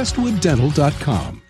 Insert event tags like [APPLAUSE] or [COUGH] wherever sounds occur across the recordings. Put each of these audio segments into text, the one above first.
crestwooddental.com.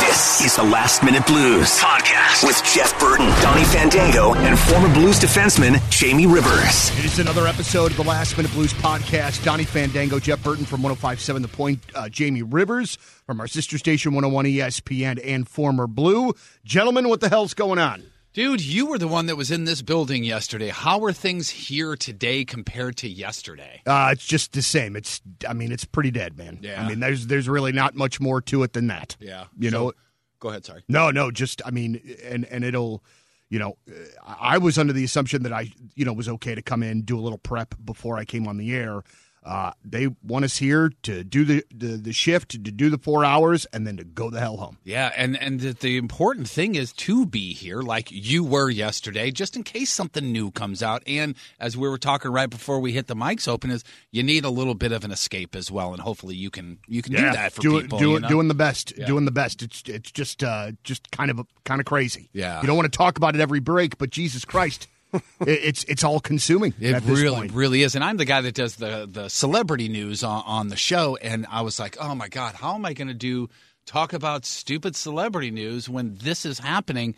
This is the Last Minute Blues podcast with Jeff Burton, Donnie Fandango, and former Blues defenseman Jamie Rivers. It is another episode of the Last Minute Blues podcast. Donnie Fandango, Jeff Burton from 1057 The Point, uh, Jamie Rivers from our sister station 101 ESPN, and former Blue. Gentlemen, what the hell's going on? Dude, you were the one that was in this building yesterday. How are things here today compared to yesterday? Uh, it's just the same. It's, I mean, it's pretty dead, man. Yeah. I mean, there's there's really not much more to it than that. Yeah. You So- know, Go ahead, sorry. No, no, just I mean, and and it'll, you know, I I was under the assumption that I, you know, was okay to come in do a little prep before I came on the air. Uh, they want us here to do the, the the shift, to do the four hours, and then to go the hell home. Yeah, and and the, the important thing is to be here like you were yesterday, just in case something new comes out. And as we were talking right before we hit the mics open, is you need a little bit of an escape as well, and hopefully you can you can do that for do people. do you know? doing the best, Yeah. doing the best. It's it's just uh, just kind of kind of crazy. Yeah. you don't want to talk about it every break, but Jesus Christ, [LAUGHS] it's it's all consuming. It at this really, point. really is. And I'm the guy that does the the celebrity news on, on the show. And I was like, oh my God, how am I going to do talk about stupid celebrity news when this is happening?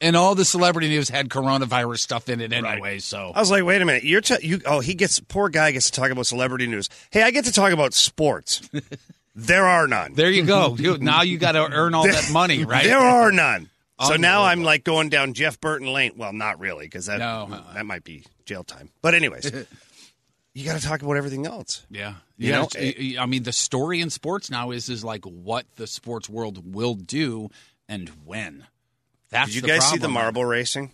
And all the celebrity news had coronavirus stuff in it anyway. So I was like, wait a minute. You're t- you. Oh, he gets poor guy gets to talk about celebrity news. Hey, I get to talk about sports. [LAUGHS] there are none. there you go. [LAUGHS] Dude, now you got to earn all that money, right? There are none. So now I'm like going down Jeff Burton Lane. Well, not really, because that No, uh-uh. that might be jail time. But anyways, [LAUGHS] you got to talk about everything else. Yeah, You yeah. know, it's- I mean, the story in sports now is is like what the sports world will do and when. That's Did you the guys see the problem. marble racing?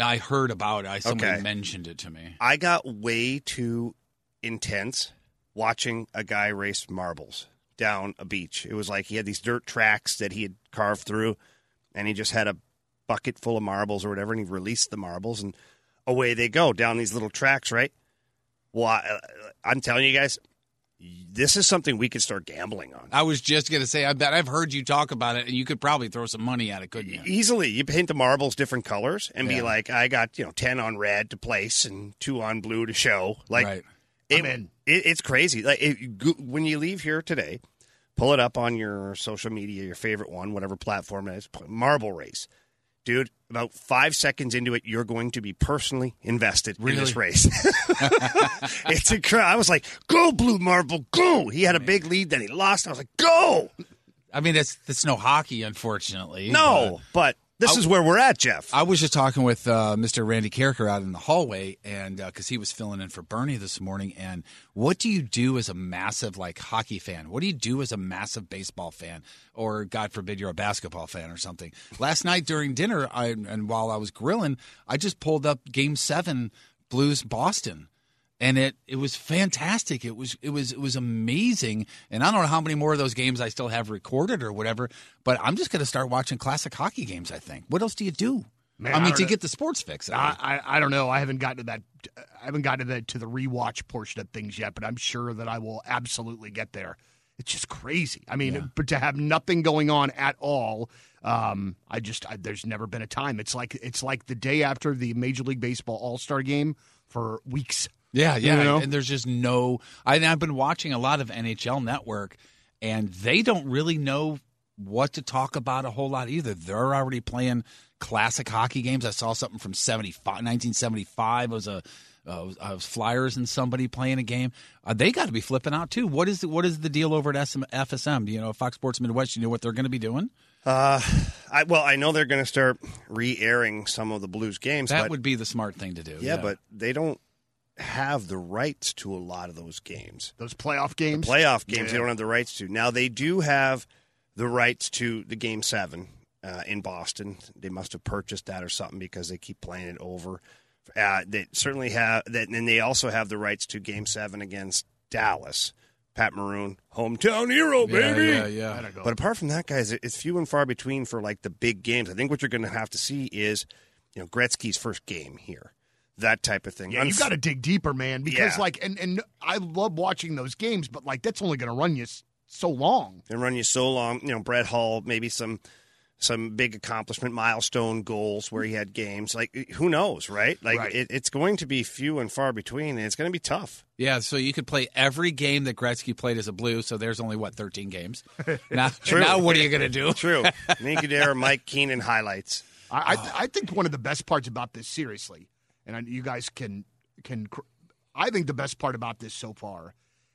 I heard about it. I somebody Okay. mentioned it to me. I got way too intense watching a guy race marbles down a beach. It was like he had these dirt tracks that he had carved through, and he just had a bucket full of marbles or whatever, and he released the marbles, and away they go down these little tracks, right? Well, I, uh, I'm telling you guys, this is something we could start gambling on. I was just gonna say, I bet I've heard you talk about it, and you could probably throw some money at it, couldn't you? Easily, you paint the marbles different colors and be like, I got you know ten on red to place and two on blue to show. Like, right. It, I'm in. It, it's crazy. Like it, when you leave here today, pull it up on your social media, your favorite one, whatever platform it is. Marble race, dude. About five seconds into it, you're going to be personally invested in this race. [LAUGHS] it's incredible. I was like, "Go blue marble, go!" He had a big lead, then he lost. I was like, "Go!" I mean, it's it's no hockey, unfortunately. No, but this I- is where we're at, Jeff. I was just talking with uh, Mr. Randy Karraker out in the hallway, and because he was filling in for Bernie this morning. And what do you do as a massive like hockey fan? What do you do as a massive baseball fan, or God forbid you're a basketball fan or something? Last night during dinner, I, and while I was grilling, I just pulled up Game Seven, Blues Boston. And it, it was fantastic. It was it was it was amazing. And I don't know how many more of those games I still have recorded or whatever. But I'm just going to start watching classic hockey games. I think. What else do you do? Man, I mean, to know. get the sports fix. I I. I don't know. I haven't gotten to that. I haven't gotten to the to the rewatch portion of things yet, but I'm sure that I will absolutely get there. it's just crazy. I mean, but to have nothing going on at all, um, I just I, there's never been a time. It's like it's like the day after the Major League Baseball All Star Game for weeks. Yeah, yeah. You know? And there's just no. I, I've been watching a lot of NHL Network, and they don't really know what to talk about a whole lot either. They're already playing classic hockey games. I saw something from 75, 1975. It was a. Uh, was- uh, was Flyers and somebody playing a game. Uh, they got to be flipping out too. What is the, what is the deal over at SM, FSM? Do you know Fox Sports Midwest? You know what they're going to be doing? Uh, I, well, I know they're going to start re-airing some of the Blues games. That would be the smart thing to do. yeah, but they don't have the rights to a lot of those games. Those playoff games, Playoff games, they don't have the rights to. Now they do have the rights to the Game Seven uh, in Boston. They must have purchased that or something because they keep playing it over. Uh, they certainly have that, and they also have the rights to Game Seven against Dallas. Pat Maroon, hometown hero, baby. yeah, yeah. Gotta. But apart from that, guys, it's few and far between for like the big games. I think what you're going to have to see is, you know, Gretzky's first game here, that type of thing. Yeah, you got to dig deeper, man. Because Yeah. like, and and I love watching those games, but like that's only going to run you so long. and run you so long. You know, Brett Hull, maybe some some big accomplishment, milestone goals where he had games. Like eh, who knows, right? Like Right. It, it's going to be few and far between, and it's going to be tough. Yeah, so you could play every game that Gretzky played as a Blue. So there's only what 13 games. [LAUGHS] Now, now what are you going to do? True. [LAUGHS] Nick Adair, Mike Keenan highlights. I, I I think one of the best parts about this, seriously, and I, you guys can can. I think the best part about this so far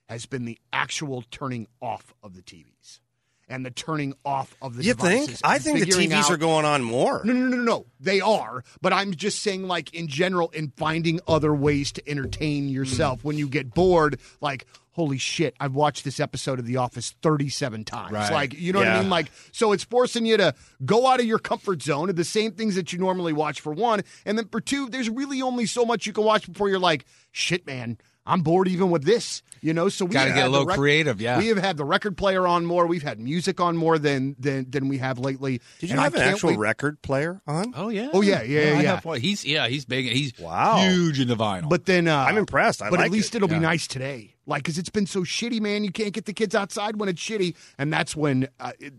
has been the actual turning off of the TVs and the turning off of the You think? I think the TVs out- are going on more. No, no, no, no, no. They are, but I'm just saying, like in general, in finding other ways to entertain hmm. yourself when you get bored. Like, holy shit, I've watched this episode of The Office 37 times. Right. Like, you know what I mean? Like, so it's forcing you to go out of your comfort zone of the same things that you normally watch for one, and then for two, there's really only so much you can watch before you're like, shit, man. I'm bored even with this, you know. So we Gotta get a had the little creative, yeah. we have had the record player on more. We've had music on more than than than we have lately. Did you And I have an actual wait- record player on? Oh yeah. Oh, yeah, yeah, I yeah. have one. He's yeah, he's big. He's Wow. huge into vinyl. But then uh, I'm impressed. I but like at least it. will Yeah. be nice today, like because it's been so shitty, man. You can't get the kids outside when it's shitty, and that's when uh, it,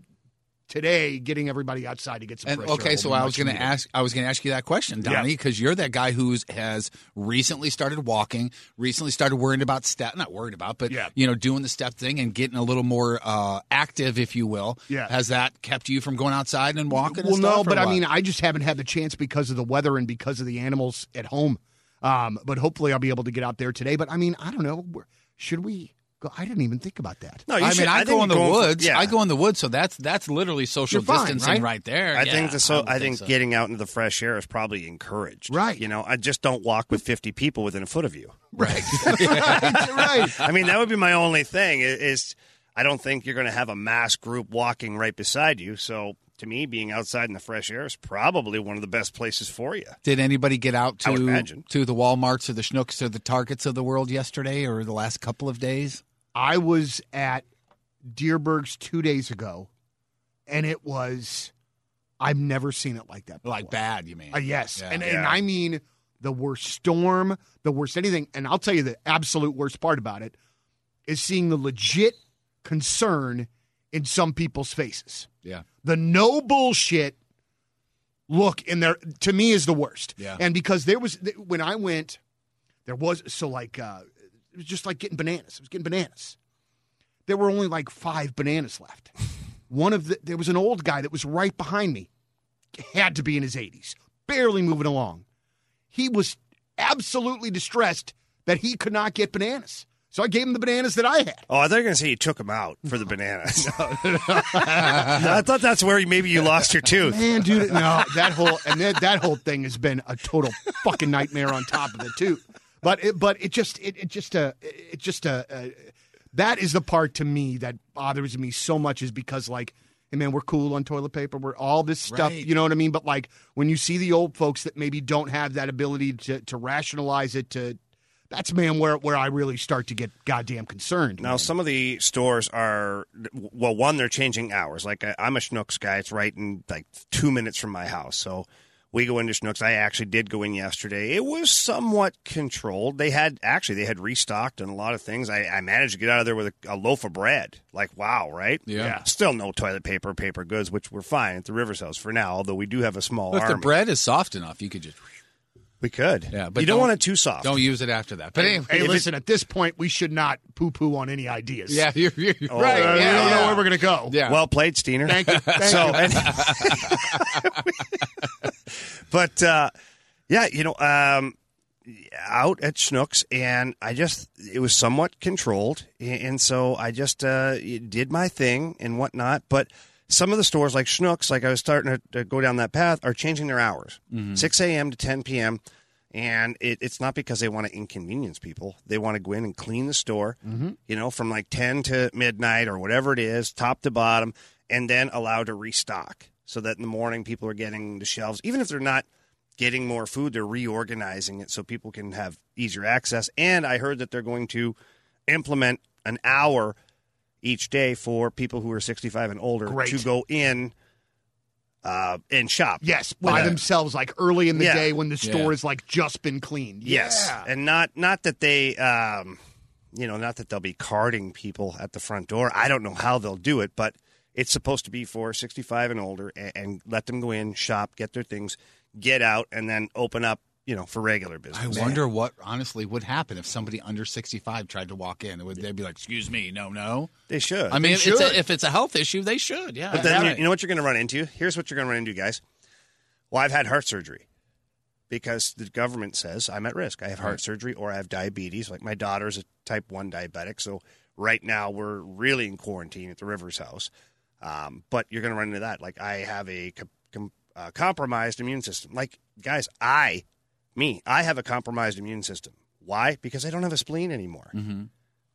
today getting everybody outside to get some. And fresh air okay, so I was going to ask. I was going to ask you that question, Yeah. Donnie, because you're that guy who's has recently started walking, recently started worrying about step, not worried about, but Yeah. you know, doing the step thing and getting a little more uh, active, if you will. Yeah. Has that kept you from going outside and walking? Well, and no, but I mean, I just haven't had the chance because of the weather and because of the animals at home. Um, but hopefully, I'll be able to get out there today. But I mean, I don't know. Should we go? I didn't even think about that. No, you I should- mean, I, think go in the going for- woods. yeah. I go in the woods, so that's that's literally social fine, distancing right? right, there. I Yeah, think the so would I think, so. getting out into the fresh air is probably encouraged. Right. You know, I just don't walk with 50 people within a foot of you. Right, [LAUGHS] [LAUGHS] right, right. I mean, that would be my only thing. Is I don't think you're going to have a mass group walking right beside you. So to me, being outside in the fresh air is probably one of the best places for you. Did anybody get out to to the WalMarts or the Schnucks or the Targets of the world yesterday or the last couple of days? I was at Dierberg's two days ago, and it was. I've never seen it like that. Before. Like bad, you mean? Uh, yes, Yeah. and and I mean the worst storm, the worst anything. And I'll tell you the absolute worst part about it is seeing the legit concern in some people's faces. yeah. The no bullshit look in there to me is the worst. Yeah. And because there was when I went, there was so like uh, it was just like getting bananas. It was getting bananas. There were only like five bananas left. One of the there was an old guy that was right behind me, had to be in his eighties, barely moving along. He was absolutely distressed that he could not get bananas. So I gave him the bananas that I had. Oh, I thought you were going to say you took them out for the bananas. [LAUGHS] [LAUGHS] I thought that's where maybe you lost your tooth. Man, dude, no, [LAUGHS] that whole and that, that whole thing has been a total fucking nightmare on top of it too. But it, but it just it, it just uh it just uh, uh that is the part to me that bothers me so much is because like hey man we're cool on toilet paper we're all this stuff Right. you know what I mean but like when you see the old folks that maybe don't have that ability to to rationalize it to that's man where where I really start to get goddamn concerned. Now, man. some of the stores are well. One, they're changing hours. Like I, I'm a Schnucks guy; it's right in like two minutes from my house. So we go into Schnucks. I actually did go in yesterday. It was somewhat controlled. They had actually they had restocked and a lot of things. I, I managed to get out of there with a, a loaf of bread. Like wow, right? Yeah. Yeah. Still no toilet paper, paper goods, which we're fine at the Rivers House for now. Although we do have a small If the bread is soft enough, you could just we could. yeah, but you don't, want it too soft. Don't use it after that. But anyway, Hey, if it- listen, at this point, we should not poo poo on any ideas. yeah, [LAUGHS] you're, you're Oh, right. Uh, we don't know where we're going to go. Yeah. Well played, Steiner. Thank you. [LAUGHS] Thank so, you. and- [LAUGHS] but uh, yeah, you know, um, out at Schnucks, and I just it was somewhat controlled, and so I just uh, did my thing and whatnot. But some of the stores, like Schnucks, like I was starting to, to go down that path, are changing their hours, mm-hmm. six a.m. to ten p.m. And it, it's not because they want to inconvenience people. They want to go in and clean the store, mm-hmm. you know, from like 10 to midnight or whatever it is, top to bottom, and then allow to restock so that in the morning people are getting the shelves. Even if they're not getting more food, they're reorganizing it so people can have easier access. And I heard that they're going to implement an hour each day for people who are 65 and older Great. to go in uh, and shop. Yes, by Yeah. themselves, like early in the Yeah. day when the store Yeah. has like just been cleaned. Yes, Yeah. and not not that they, um, you know, not that they'll be carding people at the front door. I don't know how they'll do it, but it's supposed to be for sixty-five and older, and, and let them go in, shop, get their things, get out, and then open up, you know, for regular business. I business. wonder what honestly would happen if somebody under 65 tried to walk in. Would they be like, "Excuse me, no, no"? They should. I mean, if it's, should. a, if it's a health issue, they should. Yeah. But then you, you know what you're going to run into? Here's what you're going to run into, guys. Well, I've had heart surgery because the government says I'm at risk. I have heart surgery or I have diabetes. Like my daughter's a type 1 diabetic. So right now we're really in quarantine at the Rivers house. Um, but you're going to run into that. Like I have a com- com- uh, compromised immune system. Like, guys, I, me, I have a compromised immune system. Why? Because I don't have a spleen anymore. Mm-hmm.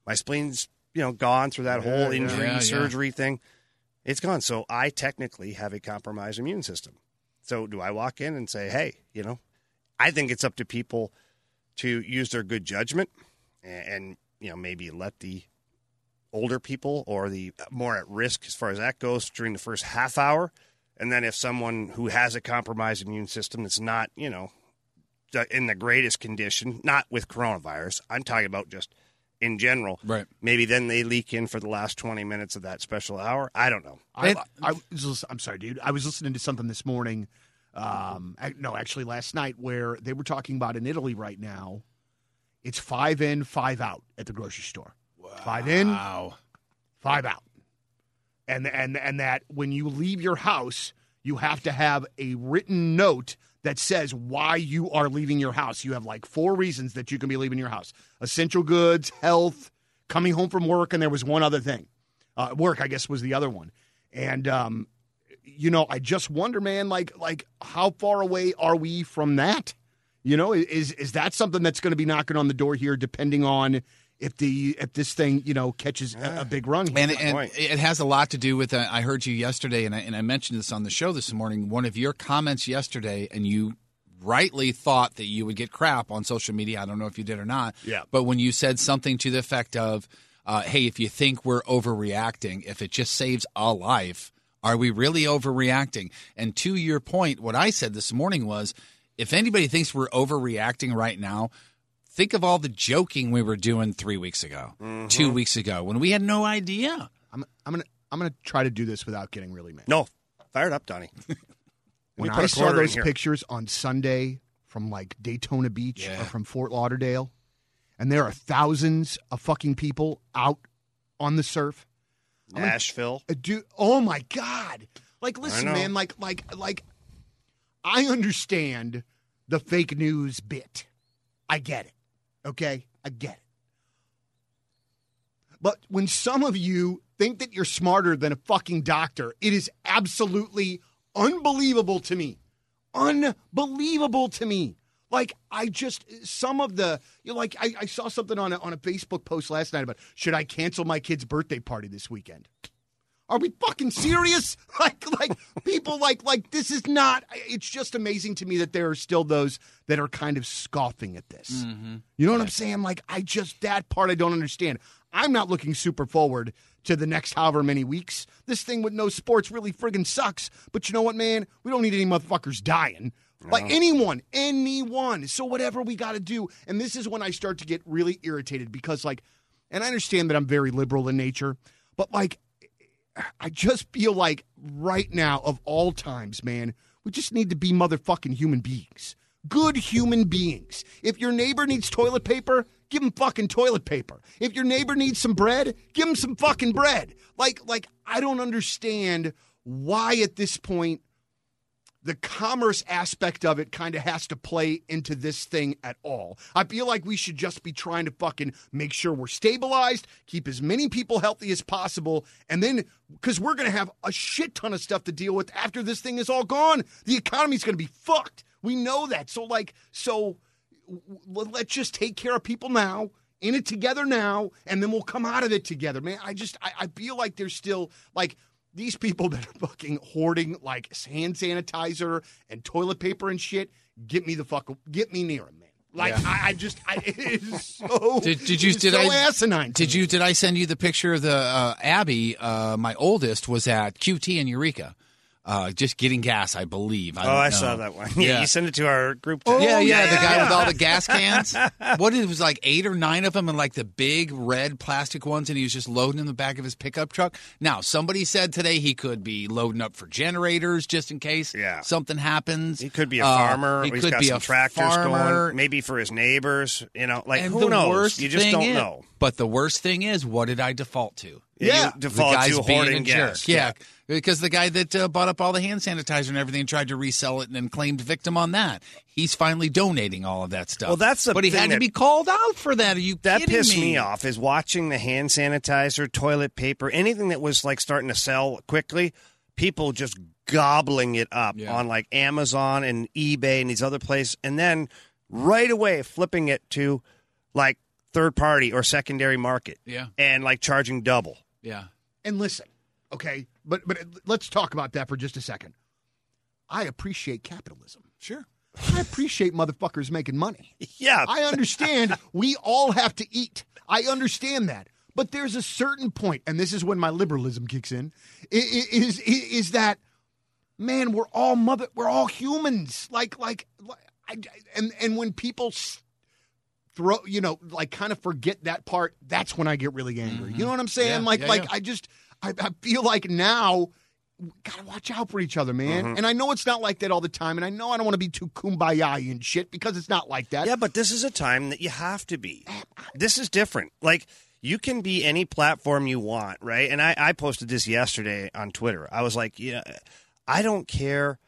My spleen's, you know, gone through that whole injury, Yeah, yeah. surgery thing. It's gone. So I technically have a compromised immune system. So do I walk in and say, hey, you know, I think it's up to people to use their good judgment and, and you know, maybe let the older people or the more at risk as far as that goes during the first half hour. And then if someone who has a compromised immune system that's not, you know, in the greatest condition, not with coronavirus, I'm talking about just in general. Right. Maybe then they leak in for the last 20 minutes of that special hour. I don't know. I, I, I, I'm sorry, dude. I was listening to something this morning. Um, no, actually last night, where they were talking about in Italy right now. It's five in, five out at the grocery store. Five in, Wow. five out, and and and that when you leave your house, you have to have a written note that says why you are leaving your house. You have like four reasons that you can be leaving your house: essential goods, health, coming home from work, and there was one other thing. Uh, work, I guess, was the other one. And um, you know, I just wonder, man, like like how far away are we from that? You know, is is that something that's going to be knocking on the door here, depending on if the if this thing you know catches a, a big run? Here. And, and point. it has a lot to do with. Uh, I heard you yesterday, and I, and I mentioned this on the show this morning. One of your comments yesterday, and you rightly thought that you would get crap on social media. I don't know if you did or not. Yeah. But when you said something to the effect of, uh, "Hey, if you think we're overreacting, if it just saves a life, are we really overreacting?" And to your point, what I said this morning was, if anybody thinks we're overreacting right now. Think of all the joking we were doing three weeks ago, two weeks ago, when we had no idea. I'm I'm gonna I'm gonna try to do this without getting really mad. No, fired up, Donnie. [LAUGHS] when me put I a saw those pictures on Sunday from like Daytona Beach Yeah. or from Fort Lauderdale, and there are thousands of fucking people out on the surf. Nashville. Uh, Dude, oh my god! Like, listen, man. Like, like, like. I understand the fake news bit. I get it. Okay, I get it. But when some of you think that you're smarter than a fucking doctor, it is absolutely unbelievable to me. Unbelievable to me. Like I just some of the you know, like I, I saw something on a, on a Facebook post last night about should I cancel my kid's birthday party this weekend? Are we fucking serious? [LAUGHS] like, like people like, like this is not. It's just amazing to me that there are still those that are kind of scoffing at this. Mm-hmm. You know what I'm saying? Like, I just that part I don't understand. I'm not looking super forward to the next however many weeks. This thing with no sports really friggin' sucks. But you know what, man? We don't need any motherfuckers dying. Like anyone, anyone. So whatever we got to do. And this is when I start to get really irritated because, like, and I understand that I'm very liberal in nature, but like, I just feel like right now, of all times, man, we just need to be motherfucking human beings. Good human beings. If your neighbor needs toilet paper, give him fucking toilet paper. If your neighbor needs some bread, give him some fucking bread. Like, like I don't understand why at this point the commerce aspect of it kind of has to play into this thing at all. I feel like we should just be trying to fucking make sure we're stabilized, keep as many people healthy as possible, and then because we're going to have a shit ton of stuff to deal with after this thing is all gone. The economy's going to be fucked. We know that. So, like, so w- let's just take care of people now. In it together now, and then we'll come out of it together, man. I just I, I feel like there's still like these people that are fucking hoarding like hand sanitizer and toilet paper and shit, get me the fuck, get me near them, man. Like I, I just, I, it is [LAUGHS] so. Did, did you did so I asinine? Did you did I send you the picture of the uh, Abby? Uh, my oldest was at QT in Eureka, uh, just getting gas, I believe. I Oh, I know. saw that one. Yeah, [LAUGHS] Yeah. you sent it to our group. Oh, chat. yeah, yeah, the yeah. guy with all the gas [LAUGHS] cans. what it was like eight or nine of them, and like the big red plastic ones, and he was just loading in the back of his pickup truck. Now, somebody said today he could be loading up for generators just in case Yeah. something happens. He could be a Uh, farmer. he or he's could got be some a tractors farmer. going. Maybe for his neighbors. You know, like and who knows? you just don't know. But the worst thing is, what did I default to? Yeah. you the guy's to being hoarding a gas. jerk. Yeah, because the guy that uh, bought up all the hand sanitizer and everything tried to resell it and then claimed victim on that. He's finally donating all of that stuff. Well, that's the but he thing had to be called out for that. Are you that kidding pissed me? me off is watching the hand sanitizer, toilet paper, anything that was like starting to sell quickly, people just gobbling it up Yeah. on like Amazon and eBay and these other places, and then right away flipping it to like third party or secondary market. Yeah. And like charging double. Yeah. And listen, okay, but but let's talk about that for just a second. I appreciate capitalism. Sure. I appreciate motherfuckers making money. [LAUGHS] Yeah. I understand we all have to eat. I understand that. But there's a certain point, and this is when my liberalism kicks in, i- i- is, is that, man, we're all mother, we're all humans. Like, like, I, and, and when people throw, you know, like kind of forget that part, that's when I get really angry. You know what I'm saying? Mm-hmm. Yeah, like, yeah, like yeah. I just, I, I feel like now, gotta watch out for each other, man. Mm-hmm. And I know it's not like that all the time, and I know I don't want to be too kumbaya and shit because it's not like that. Yeah, but this is a time that you have to be. This is different. Like you can be any platform you want, right? And I, I posted this yesterday on Twitter. I was like, yeah, I don't care,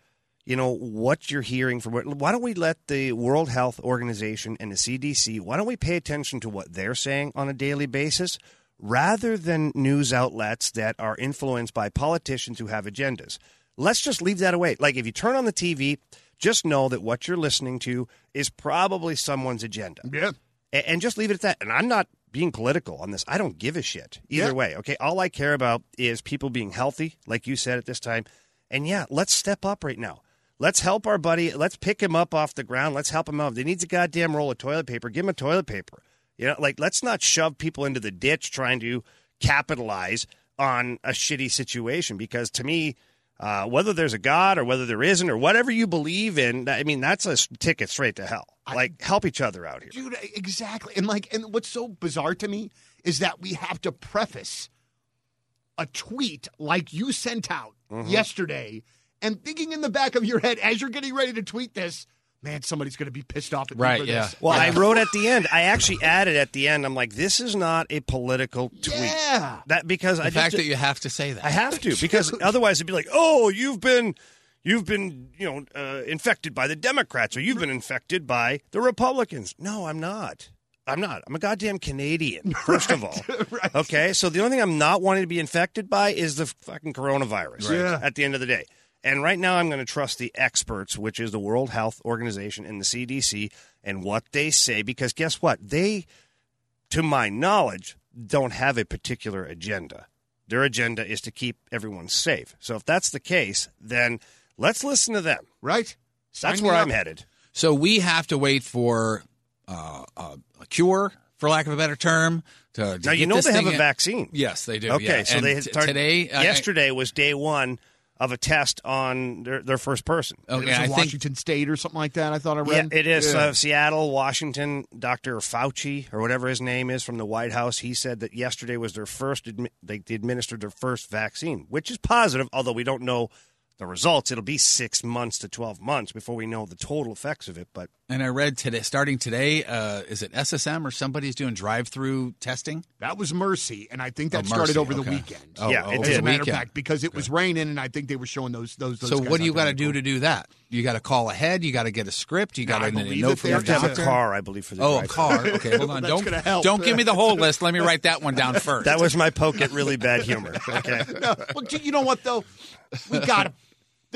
you know, what you're hearing from. Why don't we let the World Health Organization and the CDC? Why don't we pay attention to what they're saying on a daily basis? Rather than news outlets that are influenced by politicians who have agendas. Let's just leave that away. Like if you turn on the TV, just know that what you're listening to is probably someone's agenda. Yeah. A- And just leave it at that. And I'm not being political on this. I don't give a shit either Yeah. way. Okay. All I care about is people being healthy, like you said at this time. And yeah, let's step up right now. Let's help our buddy. Let's pick him up off the ground. Let's help him out. If they needs a goddamn roll of toilet paper, give him a toilet paper. You know, like let's not shove people into the ditch trying to capitalize on a shitty situation. Because to me, uh, whether there's a God or whether there isn't or whatever you believe in, I mean, that's a ticket straight to hell. Like, help each other out here. dude exactly and like and what's so bizarre to me is that we have to preface a tweet like you sent out Mm-hmm. yesterday and thinking in the back of your head as you're getting ready to tweet this man somebody's going to be pissed off at me Right, for yeah. this Well, I wrote at the end. I actually added at the end. I'm like, this is not a political tweet. Yeah. That because The I fact just, that you have to say that. I have to because [LAUGHS] otherwise it'd be like, oh, you've been. You've been, you know, uh, infected by the Democrats, or you've been infected by the Republicans. No, I'm not. I'm not. I'm a goddamn Canadian, [LAUGHS] first of all. Okay, so the only thing I'm not wanting to be infected by is the fucking coronavirus. Yeah. At the end of the day, and right now I'm going to trust the experts, which is the World Health Organization and the CDC, and what they say. Because guess what? They, to my knowledge, don't have a particular agenda. Their agenda is to keep everyone safe. So if that's the case, then let's listen to them. right That's Sign me where up. I'm headed. So we have to wait for uh, a, a cure, for lack of a better term. To, to Now you know they have a in- vaccine. Yes, they do. Okay, yeah. so And they t- started, today. uh, yesterday was day one of a test on their, their first person. It was Okay, in I think Washington State or something like that. I thought I Yeah, read. it is Yeah. uh, Seattle, Washington. Dr. Fauci or whatever his name is from the White House. He said that yesterday was their first. They administered their first vaccine, which is positive. Although we don't know the results, it'll be six months to twelve months before we know the total effects of it. But And I read today, starting today, uh, is it SSM or somebody's doing drive-through testing? That was Mercy, and I think that Oh, started Mercy, over the weekend. Oh, Yeah, oh, it As did. a matter of fact, because it was raining, and I think they were showing those those. those So guys what do you out got to do to do that? You got to call ahead. You got to get a script. You got I to believe note that from they your have you to have doctor. a car, I believe, for the Oh, a drive-thru. car. Okay, [LAUGHS] hold on. That's don't help. don't give me the whole list. Let me write that one down [LAUGHS] first. That was my poke at really bad humor. Okay, [LAUGHS] No, well, you know what though? We got to.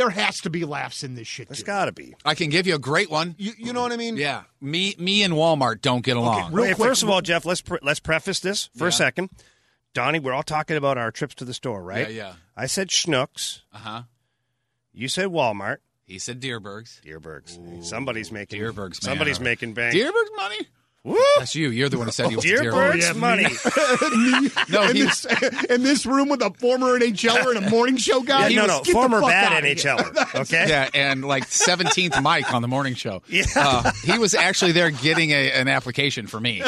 There has to be laughs in this shit. there's too. got to be. I can give you a great one. You, you know what I mean? Yeah, me me and Walmart don't get along. real Okay, quick, first of all, Jeff, let's pre- let's preface this for Yeah. a second. Donnie, we're all talking about our trips to the store, right? Yeah, yeah. I said Schnucks. Uh huh. You said Walmart. He said Dierbergs. Dierbergs. Somebody's making Dierbergs, man. Somebody's making bank. Dierbergs money. Woo! That's you. You're the one who said he was Dierbergs Dierbergs. money. [LAUGHS] No, in he, this in this room with a former NHLer and a morning show guy. Yeah, no, no, Get the former bad outta. NHLer. [LAUGHS] Okay. yeah, and like 17th Mike on the morning show. [LAUGHS] Yeah. Uh, he was actually there getting a, an application for me.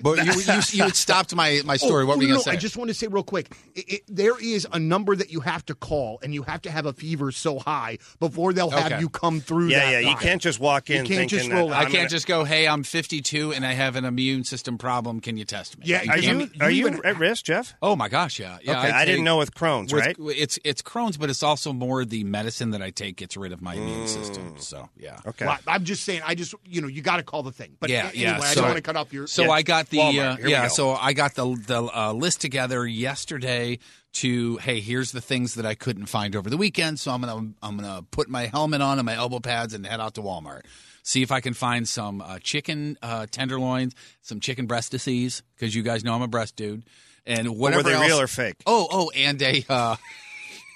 but you, you, you had stopped my, my story. Oh, what oh, were you no, going to say? I just want to say real quick. It, it, there is a number that you have to call, and you have to have a fever so high before they'll have you come through. Yeah, that yeah. You can't just walk in You can't thinking just roll out. I can't gonna- just go, hey, I'm 52 and I have an immune system problem. Can you test me? Yeah, Are you are you you at risk, Jeff? Oh my gosh, yeah. yeah okay, I, didn't know with Crohn's, with- right? It's it's Crohn's, but it's also more the medicine that I take gets rid of my immune system. So yeah. Mm. Okay. Well, I'm just saying. I just you know you got to call the thing. But yeah, anyway, yeah. I don't want to cut off your. So Yeah. I got the uh, yeah. go. So I got the the uh, list together yesterday. To hey, here's the things that I couldn't find over the weekend. So I'm gonna I'm gonna put my helmet on and my elbow pads and head out to Walmart. See if I can find some uh, chicken uh, tenderloins, some chicken breast disease because you guys know I'm a breast dude, and whatever were they else. real or fake? Oh, oh, and a uh,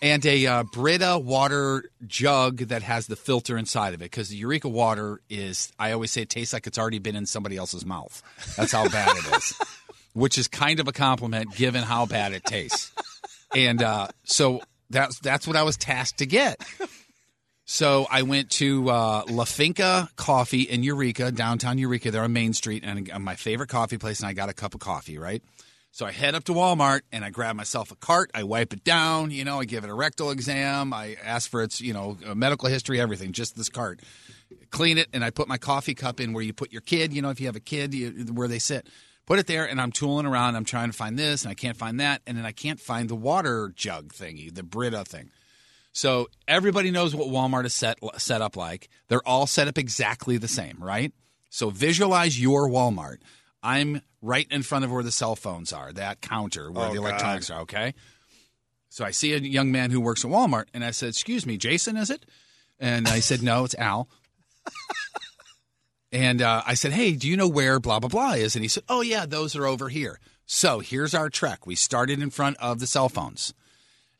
and a uh, Brita water jug that has the filter inside of it because the Eureka water is. I always say it tastes like it's already been in somebody else's mouth. That's how bad it is, [LAUGHS] which is kind of a compliment given how bad it tastes. And uh, so that's that's what I was tasked to get. So I went to uh, La Finca Coffee in Eureka, downtown Eureka. They're on Main Street, and uh, my favorite coffee place. And I got a cup of coffee, right? So I head up to Walmart and I grab myself a cart. I wipe it down. You know, I give it a rectal exam. I ask for its, you know, medical history, everything. Just this cart. Clean it, and I put my coffee cup in where you put your kid. You know, if you have a kid, you, where they sit. Put it there, and I'm tooling around. I'm trying to find this, and I can't find that, and then I can't find the water jug thingy, the Brita thing. So everybody knows what Walmart is set set up like. They're all set up exactly the same, right? So visualize your Walmart. I'm right in front of where the cell phones are, that counter where Oh, the God. electronics are, okay? So I see a young man who works at Walmart and I said, "Excuse me, Jason, is it?" And I said, "No, it's Al." [LAUGHS] and uh, I said, "Hey, do you know where blah blah blah is?" And he said, "Oh yeah, those are over here." So here's our trek. We started in front of the cell phones.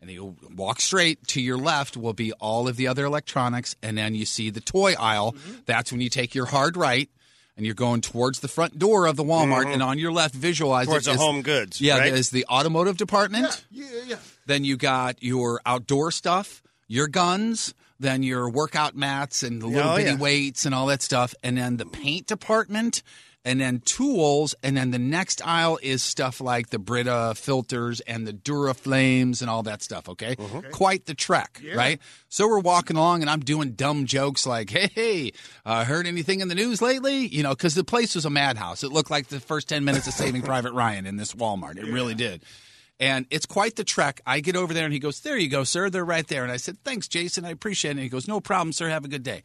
And you walk straight to your left will be all of the other electronics, and then you see the toy aisle. Mm-hmm. That's when you take your hard right, and you're going towards the front door of the Walmart. Mm-hmm. And on your left, visualize Towards the is- home goods. Yeah, right? there's the automotive department. yeah, yeah. Then you got your outdoor stuff, your guns, then your workout mats and the little Oh, bitty yeah. weights and all that stuff, and then the paint department, and then tools, and then the next aisle is stuff like the Brita filters and the Dura Flames and all that stuff. Okay, Mm-hmm. quite the trek, right? So we're walking along, and I'm doing dumb jokes like, "Hey, hey, uh, heard anything in the news lately?" You know, because the place was a madhouse. It looked like the first ten minutes of Saving [LAUGHS] Private Ryan in this Walmart. It really did. And it's quite the trek. I get over there and he goes, There you go, sir. They're right there. And I said, Thanks, Jason. I appreciate it. And he goes, No problem, sir. Have a good day.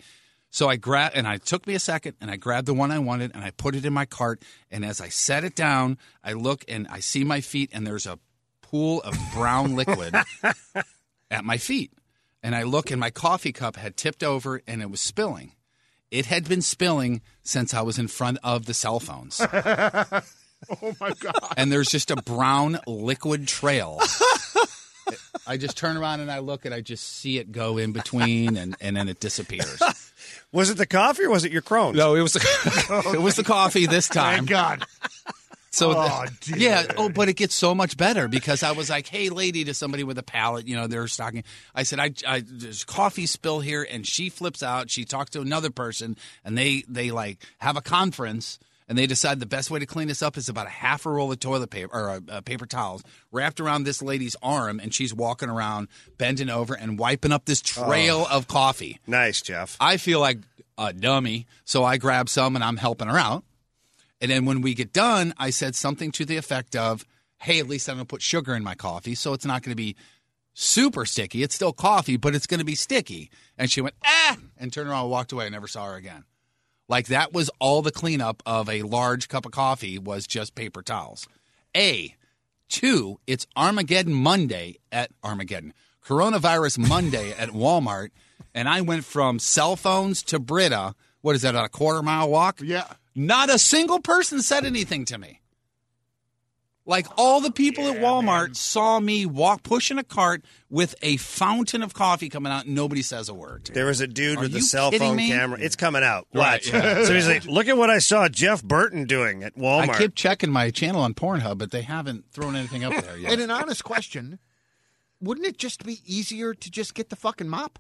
So I grab and I took me a second and I grabbed the one I wanted and I put it in my cart. And as I set it down, I look and I see my feet and there's a pool of brown [LAUGHS] liquid at my feet. And I look and my coffee cup had tipped over and it was spilling. It had been spilling since I was in front of the cell phones. [LAUGHS] Oh my god. and there's just a brown liquid trail. [LAUGHS] I just turn around and I look and I just see it go in between and, and then it disappears. Was it the coffee or was it your Crohn's? No, it was the, [LAUGHS] it was the coffee this [LAUGHS] time. Thank God. So Oh, the- yeah, oh, but it gets so much better because I was like, "Hey, lady," to somebody with a pallet, you know, they're stocking. I said, "I, I there's coffee spill here," and she flips out. She talks to another person, and they they like have a conference. And they decide the best way to clean this up is about a half a roll of toilet paper or uh, uh, paper towels wrapped around this lady's arm, and she's walking around, bending over and wiping up this trail of coffee. Nice, Jeff. I feel like a dummy, so I grab some and I'm helping her out. And then when we get done, I said something to the effect of, "Hey, at least I'm going to put sugar in my coffee, so it's not going to be super sticky. It's still coffee, but it's going to be sticky." And she went, "Ah!" and turned around and walked away. I never saw her again. Like that was all the cleanup of a large cup of coffee was just paper towels. A, two, it's Armageddon Monday at Armageddon. Coronavirus Monday at Walmart, and I went from cell phones to Brita. What is that? A quarter mile walk? Yeah. Not a single person said anything to me. Like all the people at Walmart saw me walk pushing a cart with a fountain of coffee coming out. and Nobody says a word. There was a dude Are with a you cell phone me? camera. It's coming out. Right, Watch. yeah. so he's like, look at what I saw Jeff Burton doing at Walmart. I keep checking my channel on Pornhub, but they haven't thrown anything up there yet. And an honest question: Wouldn't it just be easier to just get the fucking mop?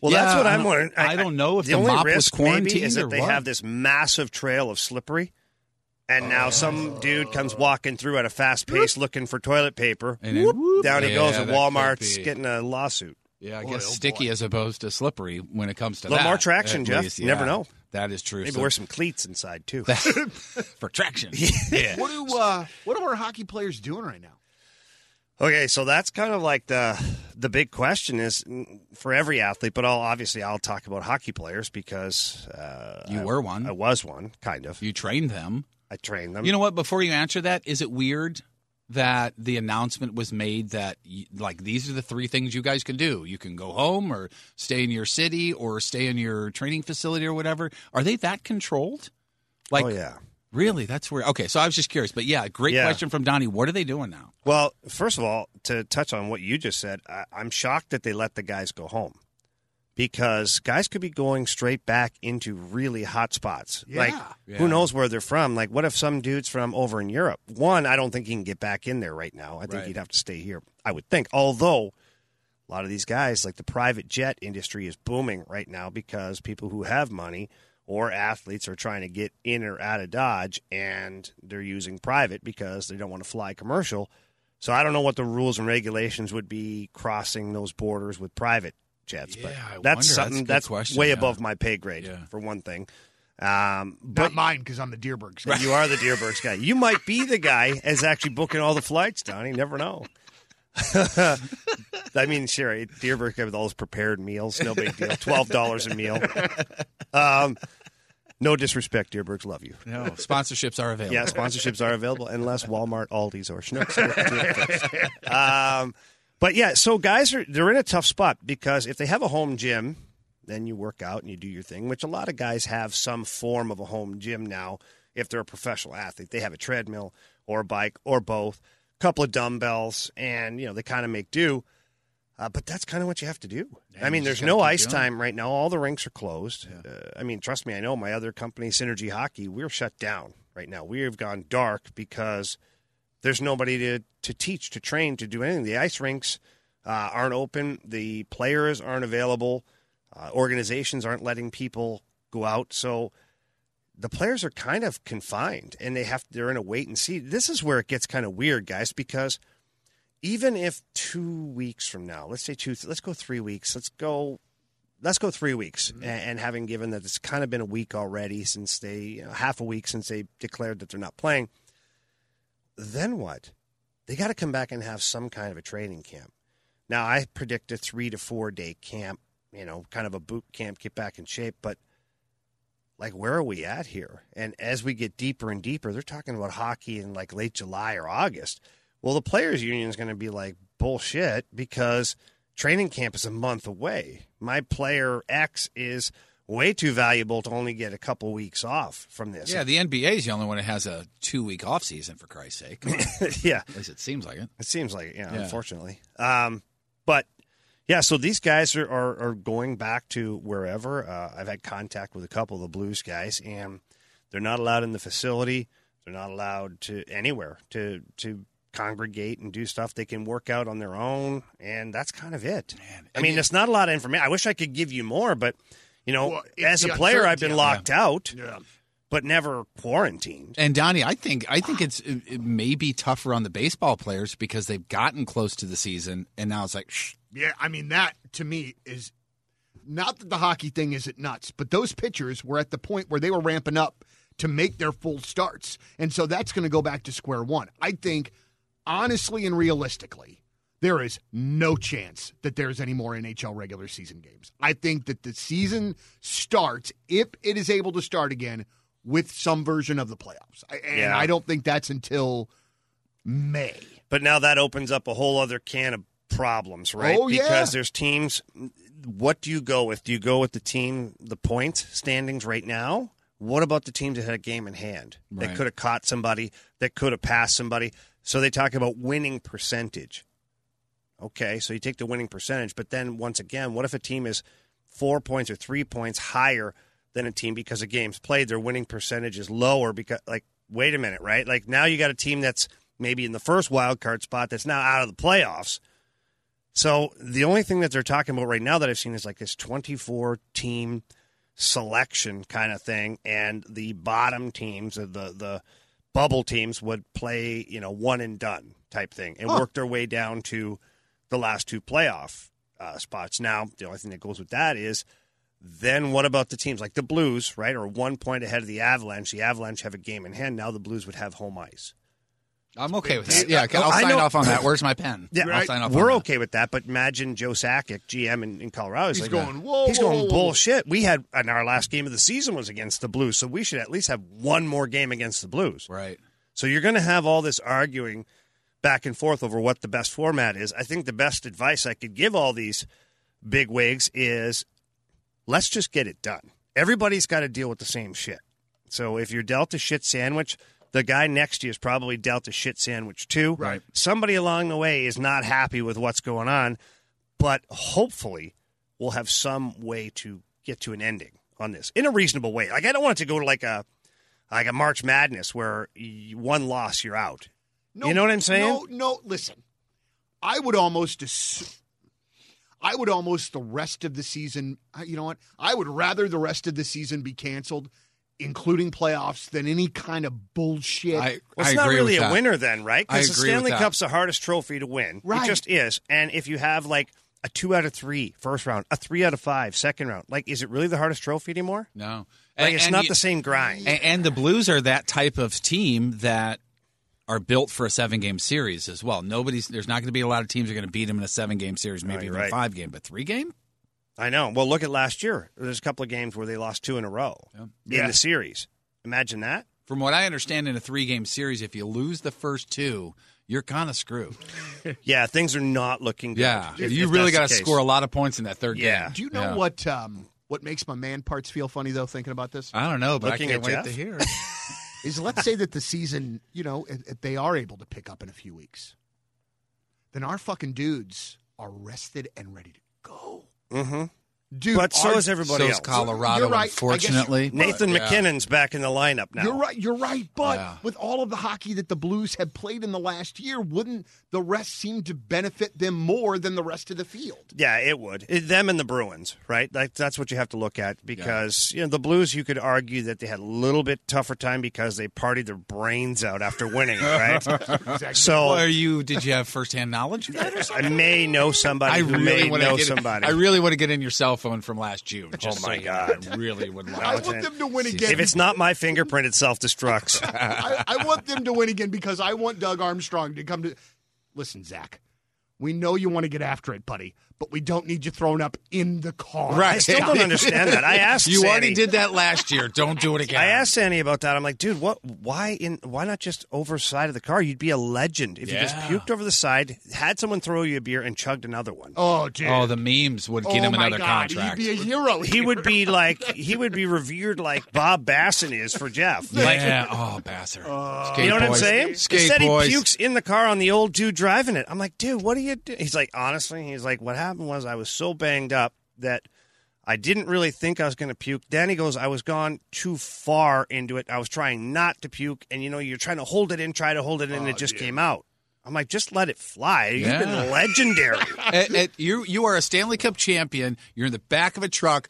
well, Yeah, that's what I I'm wondering. I don't know if the the only mop was risk maybe quarantined is or that they what. have this massive trail of slippery, and now some dude comes walking through at a fast pace looking for toilet paper. And then, whoop. down he Yeah, goes, that and could Walmart's be. getting a lawsuit. Yeah, I Boy, guess oh, sticky boy. as opposed to slippery when it comes to A little that, more traction, at Jeff. least, You never know. That is true. Maybe So- wear some cleats inside too. [LAUGHS] for traction. yeah. What do uh, what are our hockey players doing right now? Okay, so that's kind of like the the big question is mm, for every athlete, but I'll obviously I'll talk about hockey players because uh, You I- were one. I was one, kind of. You trained them. I trained them. You know what? Before you answer that, is it weird that the announcement was made that like these are the three things you guys can do? You can go home or stay in your city or stay in your training facility or whatever. Are they that controlled? Like, oh yeah. really? That's weird. Okay, so I was just curious, but yeah, great Yeah. question from Donnie. What are they doing now? Well, first of all, to touch on what you just said, I, I'm shocked that they let the guys go home because guys could be going straight back into really hot spots. Yeah. Like, Yeah. who knows where they're from? Like, what if some dude's from over in Europe? One, I don't think he can get back in there right now. I think Right. he'd have to stay here. I would think. Although, a lot of these guys, like the private jet industry, is booming right now because people who have money or athletes are trying to get in or out of Dodge and they're using private because they don't want to fly commercial. So I don't know what the rules and regulations would be crossing those borders with private jets, Yeah, but that's That's something good that's, question, way yeah. above my pay grade Yeah. for one thing. Um, Not but mine because I'm the Dierbergs. guy. you are the Dierbergs guy. You might be the guy as actually booking all the flights, Donnie. Never know. [LAUGHS] I mean, sure, Dierberg with all his prepared meals, no big deal. Twelve dollars a meal. Um, no disrespect, Dierbergs, love you. No, sponsorships are available. Yeah, sponsorships are available unless Walmart, Aldi's, or Schnucks. do it first. um, but yeah, so guys are they're in a tough spot because if they have a home gym, then you work out and you do your thing, which a lot of guys have some form of a home gym now. If they're a professional athlete, they have a treadmill or a bike or both, a couple of dumbbells, and you know they kind of make do. Uh, but that's kind of what you have to do. Yeah, I mean, there's no ice going. time right now. All the rinks are closed. Uh, I mean, trust me, I know my other company, Synergy Hockey, we're shut down right now. We have gone dark because there's nobody to, to teach, to train, to do anything. The ice rinks uh, aren't open. The players aren't available. Uh, organizations aren't letting people go out. So the players are kind of confined, and they have they're in a wait and see. This is where it gets kind of weird, guys, because even if two weeks from now, let's say two, let's go three weeks, let's go, let's go three weeks, and, and having given that it's kind of been a week already since they, you know, half a week since they declared that they're not playing, then what? They got to come back and have some kind of a training camp. Now, I predict a three to four day camp, you know, kind of a boot camp, get back in shape, but like where are we at here? And as we get deeper and deeper, they're talking about hockey in like late July or August. Well, the players union is going to be like bullshit because training camp is a month away. My player X is way too valuable to only get a couple weeks off from this. Yeah, the NBA is the only one that has a two week off season, for Christ's sake. [LAUGHS] Yeah. At least it seems like it. It seems like it, yeah, Yeah. unfortunately. Um, but yeah, so these guys are, are, are going back to wherever. Uh, I've had contact with a couple of the Blues guys, and they're not allowed in the facility. They're not allowed to anywhere to to congregate and do stuff. They can work out on their own, and that's kind of it. I mean, it's not a lot of information. I wish I could give you more, but you know, Well, as a player, I've been uncertainty. locked out, Yeah. but never quarantined. And Donnie, I think I think it's it, it may be tougher on the baseball players because they've gotten close to the season, and now it's like, shh, Yeah, I mean that to me is not that the hockey thing isn't nuts, but those pitchers were at the point where they were ramping up to make their full starts. And so that's going to go back to square one. I think honestly and realistically, there is no chance that there's any more NHL regular season games. I think that the season starts if it is able to start again with some version of the playoffs. And Yeah. I don't think that's until May. But now that opens up a whole other can of problems, right? Oh, yeah. Because there's teams. What do you go with? Do you go with the team, the points standings right now? What about the teams that had a game in hand that could have caught somebody, that could have passed somebody? So they talk about winning percentage. Okay, so you take the winning percentage, but then once again, what if a team is four points or three points higher than a team because of games played? Their winning percentage is lower because, like, wait a minute, right? Like now you got a team that's maybe in the first wild card spot that's now out of the playoffs. So the only thing that they're talking about right now that I've seen is like this 24 team selection kind of thing, and the bottom teams, the the bubble teams, would play you know one and done type thing and work their way down to the last two playoff uh, spots. Now the only thing that goes with that is. Then what about the teams like the Blues, right? Or one point ahead of the Avalanche. The Avalanche have a game in hand. Now the Blues would have home ice. I'm okay with that. Yeah, I'll sign off on that. Where's my pen? Yeah, I'll sign off. we're on okay with that, but imagine Joe Sakic, GM in, in Colorado. He's, He's like, going, whoa, he's whoa, going whoa, whoa. bullshit. We had and our last game of the season was against the Blues, so we should at least have one more game against the Blues. Right. So you're going to have all this arguing back and forth over what the best format is. I think the best advice I could give all these big wigs is let's just get it done. Everybody's got to deal with the same shit. So if you're dealt a shit sandwich, the guy next to you is probably dealt a shit sandwich too. Right. Somebody along the way is not happy with what's going on, but hopefully we'll have some way to get to an ending on this in a reasonable way. Like I don't want it to go to like a like a March Madness where you, one loss you're out. No, You know what I'm saying? No, no. Listen, I would almost assume. I would almost the rest of the season. I- You know what? I would rather the rest of the season be canceled, including playoffs, than any kind of bullshit. I, Well, I it's not really with a that. winner then, right? I Because the Stanley that. Cup's the hardest trophy to win. Right. It just is. And if you have like a two out of three first round, a three out of five second round, like is it really the hardest trophy anymore? No, Like And- it's and not you- the same grind. And, and the Blues are that type of team that are built for a seven game series as well. Nobody's there's not going to be a lot of teams are going to beat them in a seven game series, maybe you're even a right. five game, but three game. I know. Well, look at last year. There's a couple of games where they lost two in a row in Yeah. the series. Imagine that. From what I understand, in a three game series, if you lose the first two, you're kind of screwed. [LAUGHS] Yeah, things are not looking good. Yeah, if- you if really got to score a lot of points in that third Yeah. game. Do you know Yeah. what? Um, what makes my man parts feel funny though? Thinking about this I don't know, but Looking I can't at wait Jeff? to hear. [LAUGHS] is, let's say that the season, you know, if, if they are able to pick up in a few weeks, then our fucking dudes are rested and ready to go. Mhm. Dude, But so our- is everybody so else. is Colorado, You're right. I guess unfortunately. Nathan But, yeah. MacKinnon's back in the lineup now. You're right. You're right. But Yeah. with all of the hockey that the Blues have played in the last year, wouldn't the rest seem to benefit them more than the rest of the field? Yeah, it would. It- them and the Bruins, right? Like that's what you have to look at because you know the Blues. You could argue that they had a little bit tougher time because they partied their brains out after winning, right? [LAUGHS] So Well, are you? Did you have firsthand knowledge of that or something? I may know somebody I really may want know to get. somebody. I really want to get in your cell phone from last June. [LAUGHS] Just Oh, my so God. know. I really would [LAUGHS] like. I want in- them to win again. if it's not my fingerprint, it self destructs. [LAUGHS] I, I want them to win again because I want Doug Armstrong to come to. Listen, Zach, we know you want to get after it, buddy, but we don't need you thrown up in the car. Right. I still don't [LAUGHS] understand that. I asked You Sandy, already did that last year. Don't do it again. I asked Sandy about that. I'm like, dude, what? Why in? Why not just over side of the car? You'd be a legend if you just puked over the side, had someone throw you a beer, and chugged another one. Oh, oh dude. Oh, the memes would get Oh, him my another God. contract. He'd be a hero. He would be like he would be revered like Bob Bassen is for Jeff. Like, yeah. Oh, Basser. Uh, Skate you know what I'm saying? Skate Instead, boys. he pukes in the car on the old dude driving it. I'm like, dude, what are you doing? He's like, honestly, he's like, what happened was I was so banged up that I didn't really think I was going to puke. Then he goes, I was gone too far into it. I was trying not to puke. And, you know, you're trying to hold it in, try to hold it in, and it oh, just came out. I'm like, just let it fly. You've Yeah. been legendary. [LAUGHS] At- at- you you are a Stanley Cup champion. You're in the back of a truck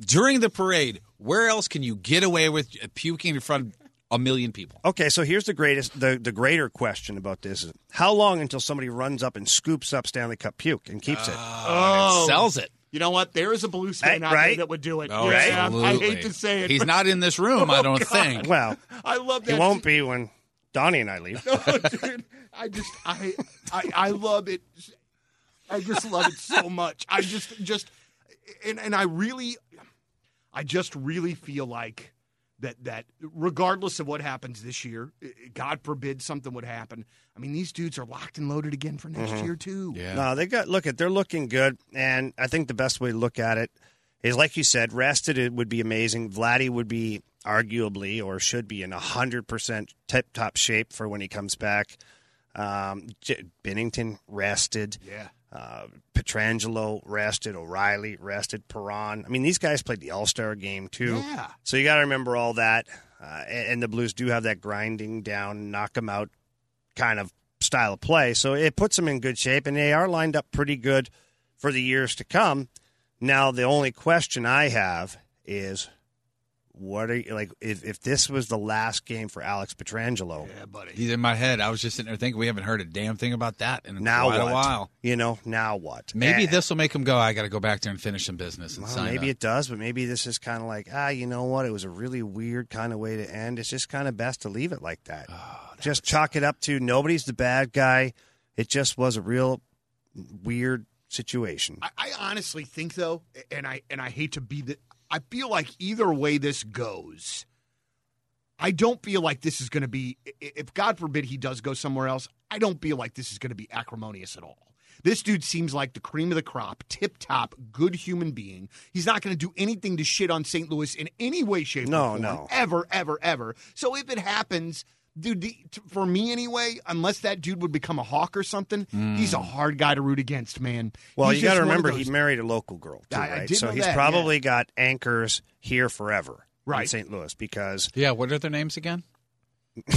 during the parade. Where else can you get away with puking in front of a million people? okay, so here's the greatest, the, the greater question about this is how long until somebody runs up and scoops up Stanley Cup puke and keeps it? Oh, oh. Sells it. You know what? There is a blue fan Hey, out there right? that would do it. Oh, yeah, I hate to say it. He's but not in this room. [LAUGHS] Oh, I don't think. Well, I love he that. won't be when Donnie and I leave. [LAUGHS] Oh, dude, I just I, I I love it. I just love it so much. I just just and and I really I just really feel like that that regardless of what happens this year, God forbid something would happen. I mean, these dudes are locked and loaded again for next year too. Yeah. No, they got look at they're looking good, and I think the best way to look at it is like you said, rested it would be amazing. Vladdy would be arguably or should be in hundred percent tip top shape for when he comes back. Um, J- Binnington rested. Yeah. Uh, Pietrangelo rested. O'Reilly rested. Perron. I mean, these guys played the All Star game too. Yeah. So you got to remember all that. Uh, and, and the Blues do have that grinding down, knock them out kind of style of play. So it puts them in good shape, and they are lined up pretty good for the years to come. Now, the only question I have is what are you like if, if this was the last game for Alex Pietrangelo? Yeah, buddy. He's in my head. I was just sitting there thinking we haven't heard a damn thing about that in Now quite what? a while. You know, now what? Maybe Eh, this will make him go. I got to go back there and finish some business and well, sign maybe up. it does, but maybe this is kind of like ah, you know what? It was a really weird kind of way to end. It's just kind of best to leave it like that. Oh, just chalk it up to nobody's the bad guy. It just was a real weird situation. I, I honestly think though, and I and I hate to be the. I feel like either way this goes, I don't feel like this is going to be. If God forbid he does go somewhere else, I don't feel like this is going to be acrimonious at all. This dude seems like the cream of the crop, tip top, good human being. He's not going to do anything to shit on St. Louis in any way, shape, No, or form, no. ever, ever, ever. So if it happens. Dude, the, t- for me anyway, unless that dude would become a hawk or something, he's a hard guy to root against, man. Well, He's you got to remember those- he married a local girl too, I- I right? did so know he's that, probably got anchors here forever, in Right. St. Louis, because Yeah, what are their names again? [LAUGHS]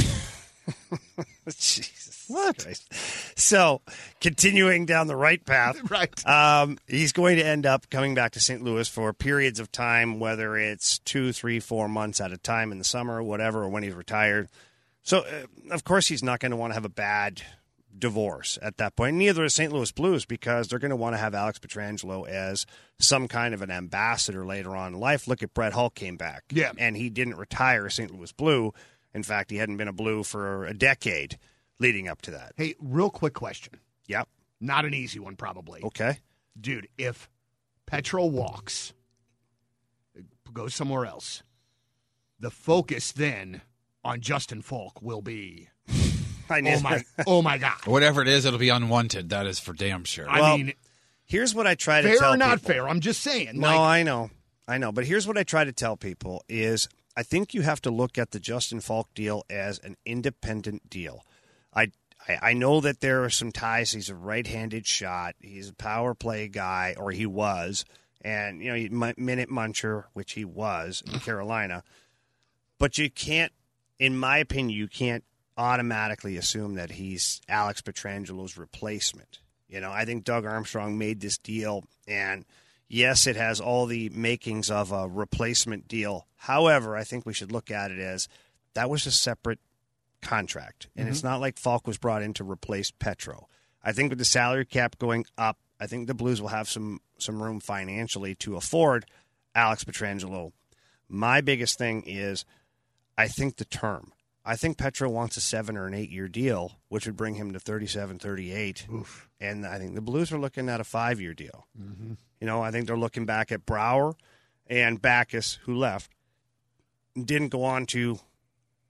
Jesus, what? So, continuing down the right path, [LAUGHS] Right. Um, he's going to end up coming back to St. Louis for periods of time, whether it's two, three, four months at a time in the summer, or whatever, or when he's retired. So, uh, of course, he's not going to want to have a bad divorce at that point. Neither is St. Louis Blues because they're going to want to have Alex Pietrangelo as some kind of an ambassador later on in life. Look at Brett Hull came back, Yeah. and he didn't retire St. Louis Blue. In fact, he hadn't been a Blue for a decade leading up to that. Hey, real quick question. Yep. Not an easy one, probably. Okay. Dude, if Petro walks, goes somewhere else, the focus then on Justin Faulk will be I knew oh my oh my god. [LAUGHS] Whatever it is, it'll be unwanted. That is for damn sure. I Well, mean, Here's what I try to fair tell or not people. fair, I'm just saying. No, like, I know. I know. But here's what I try to tell people is I think you have to look at the Justin Faulk deal as an independent deal. I I, I know that there are some ties. He's a right-handed shot. He's a power play guy, or he was, and you know, minute muncher, which he was in Carolina. But you can't, in my opinion, you can't automatically assume that he's Alex Pietrangelo's replacement. You know, I think Doug Armstrong made this deal, and yes, it has all the makings of a replacement deal. However, I think we should look at it as that was a separate contract, and mm-hmm. it's not like Faulk was brought in to replace Petro. I think with the salary cap going up, I think the Blues will have some some room financially to afford Alex Pietrangelo. My biggest thing is I think the term. I think Petro wants a seven or an eight year deal, which would bring him to 37, 38. And I think the Blues are looking at a five year deal. Mm-hmm. You know, I think they're looking back at Brouwer and Backes, who left, didn't go on to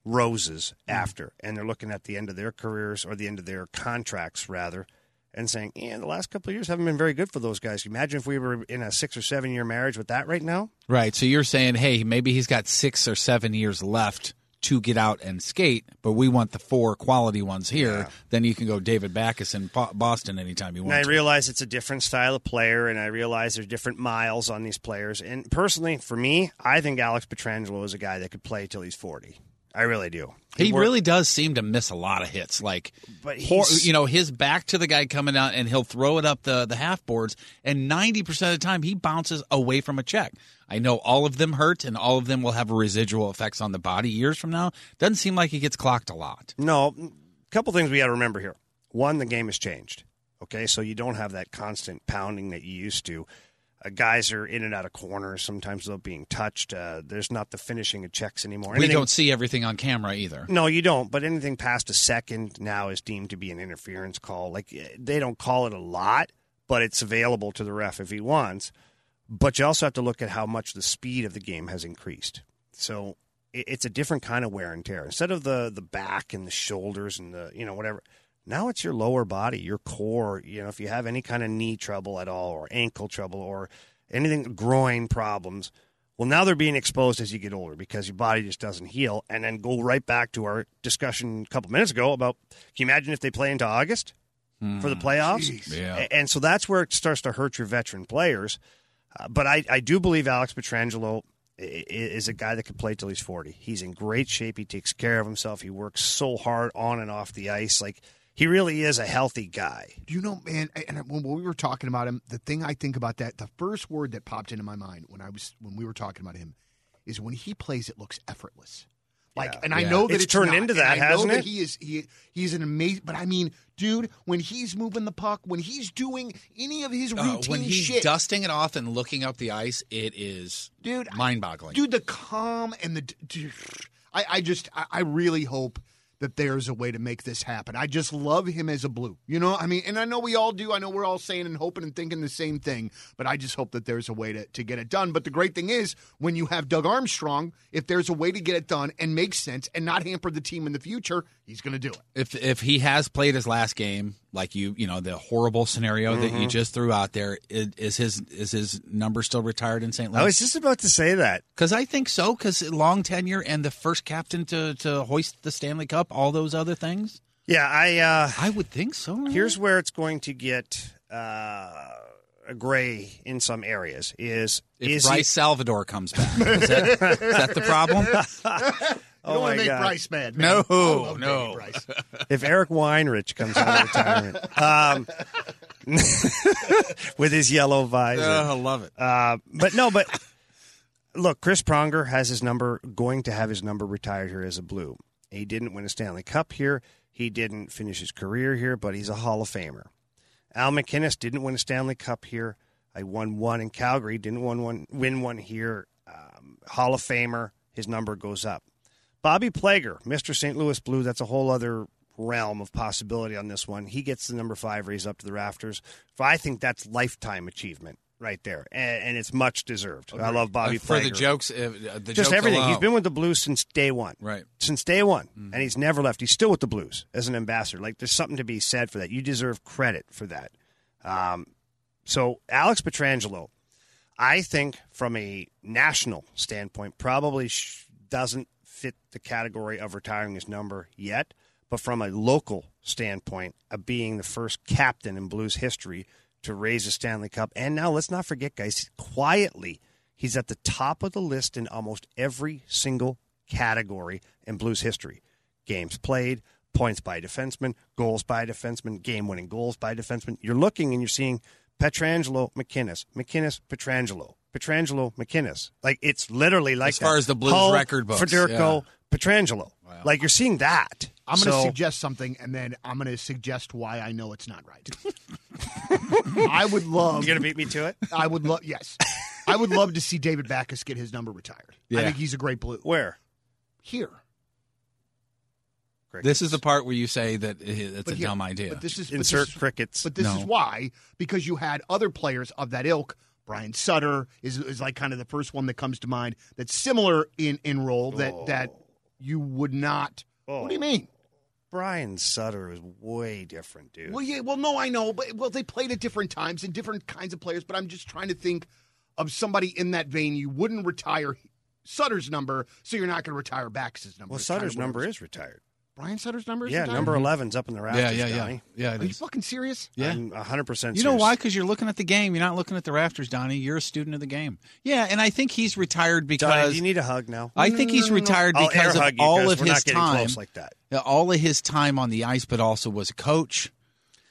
Roses mm-hmm. after. And they're looking at the end of their careers or the end of their contracts, rather, and saying, yeah, the last couple of years haven't been very good for those guys. Imagine if we were in a six or seven year marriage with that right now. Right. So you're saying, hey, maybe he's got six or seven years left to get out and skate, but we want the four quality ones here. Then you can go David Backes in Boston anytime you And want. I to. realize it's a different style of player, and I realize there's different miles on these players. And personally, for me, I think Alex Pietrangelo is a guy that could play till he's 40. I really do. He wor- really does seem to miss a lot of hits. Like, But he's- you know, his back to the guy coming out, and he'll throw it up the the half boards, and ninety percent of the time he bounces away from a check. I know all of them hurt, and all of them will have residual effects on the body years from now. Doesn't seem like he gets clocked a lot. No, a couple things we got to remember here. One, the game has changed. Okay, so you don't have that constant pounding that you used to. Uh, guys are in and out of corners. Sometimes they're being touched. Uh, there's not the finishing of checks anymore. We don't see everything on camera either. No, you don't. But anything past a second now is deemed to be an interference call. Like eh, they don't call it a lot, but it's available to the ref if he wants. But you also have to look at how much the speed of the game has increased. So it's a different kind of wear and tear. Instead of the the back and the shoulders and the you know whatever, now it's your lower body, your core. You know, if you have any kind of knee trouble at all, or ankle trouble, or anything groin problems, well, now they're being exposed as you get older because your body just doesn't heal. And then go right back to our discussion a couple minutes ago about can you imagine if they play into August for the playoffs? Yeah. And so that's where it starts to hurt your veteran players. Uh, but I, I do believe Alex Pietrangelo i- i- is a guy that could play till he's 40. He's in great shape. He takes care of himself. He works so hard on and off the ice. Like, he really is a healthy guy. Do you know, man? And when we were talking about him, the thing I think about that, the first word that popped into my mind when I was when we were talking about him, is when he plays, it looks effortless. Like, and I Yeah. know that It's it's, turned not, into that, I know hasn't that it? He is he he's an amazing. But I mean, dude, when he's moving the puck, when he's doing any of his Uh, routine when he's shit, dusting it off and looking up the ice, it is dude, mind-boggling. Dude, the calm and the. Dude, I, I just, I, I really hope that there's a way to make this happen. I just love him as a blue. You know, I mean, and I know we all do. I know we're all saying and hoping and thinking the same thing, but I just hope that there's a way to, to get it done. But the great thing is, when you have Doug Armstrong, if there's a way to get it done and make sense and not hamper the team in the future, he's going to do it. if if he has played his last game, like you, you know, the horrible scenario that Mm-hmm. you just threw out there is is his is his number still retired in St. Louis? I was just about to say that. Because I think so. Because long tenure and the first captain to to hoist the Stanley Cup, all those other things. Yeah, I. Uh, I would think so. right? Here's where it's going to get uh, gray in some areas. Is if is Bryce he, Salvador comes back, is that, is that the problem? [LAUGHS] [LAUGHS] Don't Oh want to make God. Bryce mad, man. No, no. Bryce. [LAUGHS] if Eric Weinrich comes out of [LAUGHS] retirement um, [LAUGHS] with his yellow visor? I love it. Uh, but no, but look, Chris Pronger has his number, going to have his number retired here as a Blue. He didn't win a Stanley Cup here. He didn't finish his career here, but he's a Hall of Famer. Al MacInnis didn't win a Stanley Cup here. I won one in Calgary, didn't win one, win one here. Um, Hall of Famer, his number goes up. Bobby Plager, Mr. St. Louis Blue, that's a whole other realm of possibility on this one. He gets the number five raised up to the rafters. I think that's lifetime achievement right there, and, and it's much deserved. I love Bobby Uh, for the jokes, uh, the just jokes everything. He's been with the Blues since day one. Right. Since day one. And he's never left. He's still with the Blues as an ambassador. Like, there's something to be said for that. You deserve credit for that. Um, so, Alex Pietrangelo, I think from a national standpoint, probably sh- doesn't fit the category of retiring his number yet. But from a local standpoint, of being the first captain in Blues history to raise a Stanley Cup. And now let's not forget, guys, quietly, he's at the top of the list in almost every single category in Blues history games played, points by defenseman, goals by defenseman, game winning goals by defenseman. You're looking and you're seeing Pietrangelo, MacInnis, MacInnis, Pietrangelo, Pietrangelo, MacInnis. Like it's literally like As far that. as the Blues Hull, record books, Federko, Pietrangelo. Like you're seeing that. I'm going to So- suggest something, and then I'm going to suggest why I know it's not right. [LAUGHS] I would love. You're gonna beat me to it. I would love. Yes, I would love to see David Backes get his number retired. I think he's a great blue. Where? Here, This is the part where you say that it's but a here- dumb idea. But this is Insert this is- crickets. But this No. is why because you had other players of that ilk. Brian Sutter is is like kind of the first one that comes to mind. That's similar in in role that oh. that you would not. What do you oh. mean? Brian Sutter is way different, dude. Well, yeah. Well, no, I know, but well, they played at different times and different kinds of players. But I'm just trying to think of somebody in that vein you wouldn't retire Sutter's number, so you're not going to retire Backes's number. Well, Sutter's number is retired. Brian Sutter's number. Yeah, retired? number 11's up in the rafters. Yeah, yeah, yeah, Donnie. yeah. It Are you fucking serious? Yeah. I'm 100% You know why? Because you're looking at the game. You're not looking at the rafters, Donnie. You're a student of the game. Yeah, and I think he's retired Donnie, because do you need a hug now? I think he's retired I'll because of hug you all 'cause of his time, like that. All of his time on the ice, but also was a coach.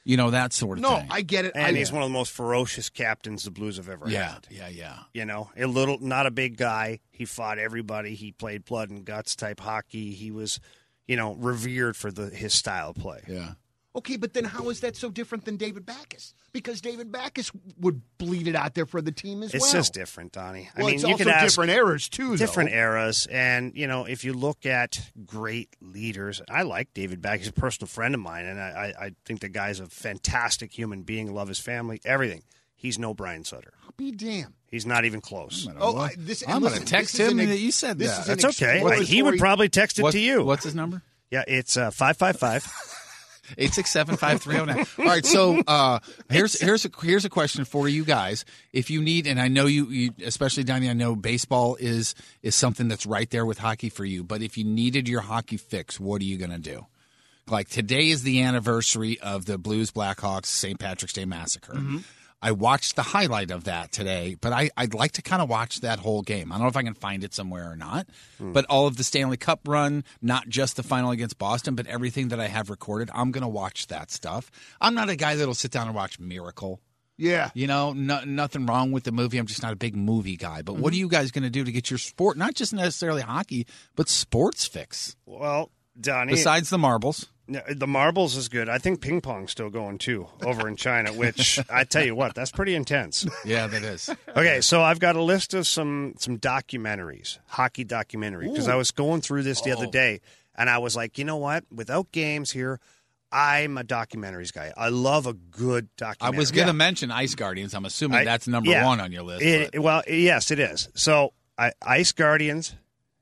You know that sort of No, thing. No, I get it. And I, he's one of the most ferocious captains the Blues have ever yeah, had. yeah, yeah. You know, a little, not a big guy. He fought everybody. He played blood and guts type hockey. He was, you know, revered for the his style of play. Yeah. Okay, but then how is that so different than David Backes? Because David Backes would bleed it out there for the team as It's well. It's just different, Donnie. Well, I mean, it's you also could ask different eras too. different though. eras, and you know, if you look at great leaders, I like David Backes. He's a personal friend of mine, and I, I, I think the guy's a fantastic human being. Love his family, everything. He's no Brian Sutter. I'll be damned. He's not even close. Oh, I, this, I'm going to text him an that you said this that. is an okay. exploratory- He would probably text it What- to you. What's his number? Yeah, it's uh, five five five. [LAUGHS] Eight six seven five three zero nine. All right, so uh, here's here's a here's a question for you guys. If you need, and I know you, you, especially Donnie, I know baseball is is something that's right there with hockey for you. But if you needed your hockey fix, what are you going to do? Like today is the anniversary of the Blues Blackhawks St. Patrick's Day massacre. I watched the highlight of that today, but I, I'd like to kind of watch that whole game. I don't know if I can find it somewhere or not, hmm. but all of the Stanley Cup run, not just the final against Boston, but everything that I have recorded, I'm going to watch that stuff. I'm not a guy that'll sit down and watch Miracle. Yeah. You know, no, nothing wrong with the movie. I'm just not a big movie guy. But what mm-hmm. are you guys going to do to get your sport, not just necessarily hockey, but sports fix? Well, Donnie, Besides the marbles. No, the marbles is good. I think ping pong's still going too over in China, which I tell you what, that's pretty intense. Yeah, that is. Okay, so I've got a list of some some documentaries, hockey documentary, because I was going through this the other oh. day, and I was like, you know what? Without games here, I'm a documentaries guy. I love a good documentary. I was going to mention Ice Guardians. I'm assuming I- that's number yeah. one on your list. It- well, yes, it is. So, I, Ice Guardians,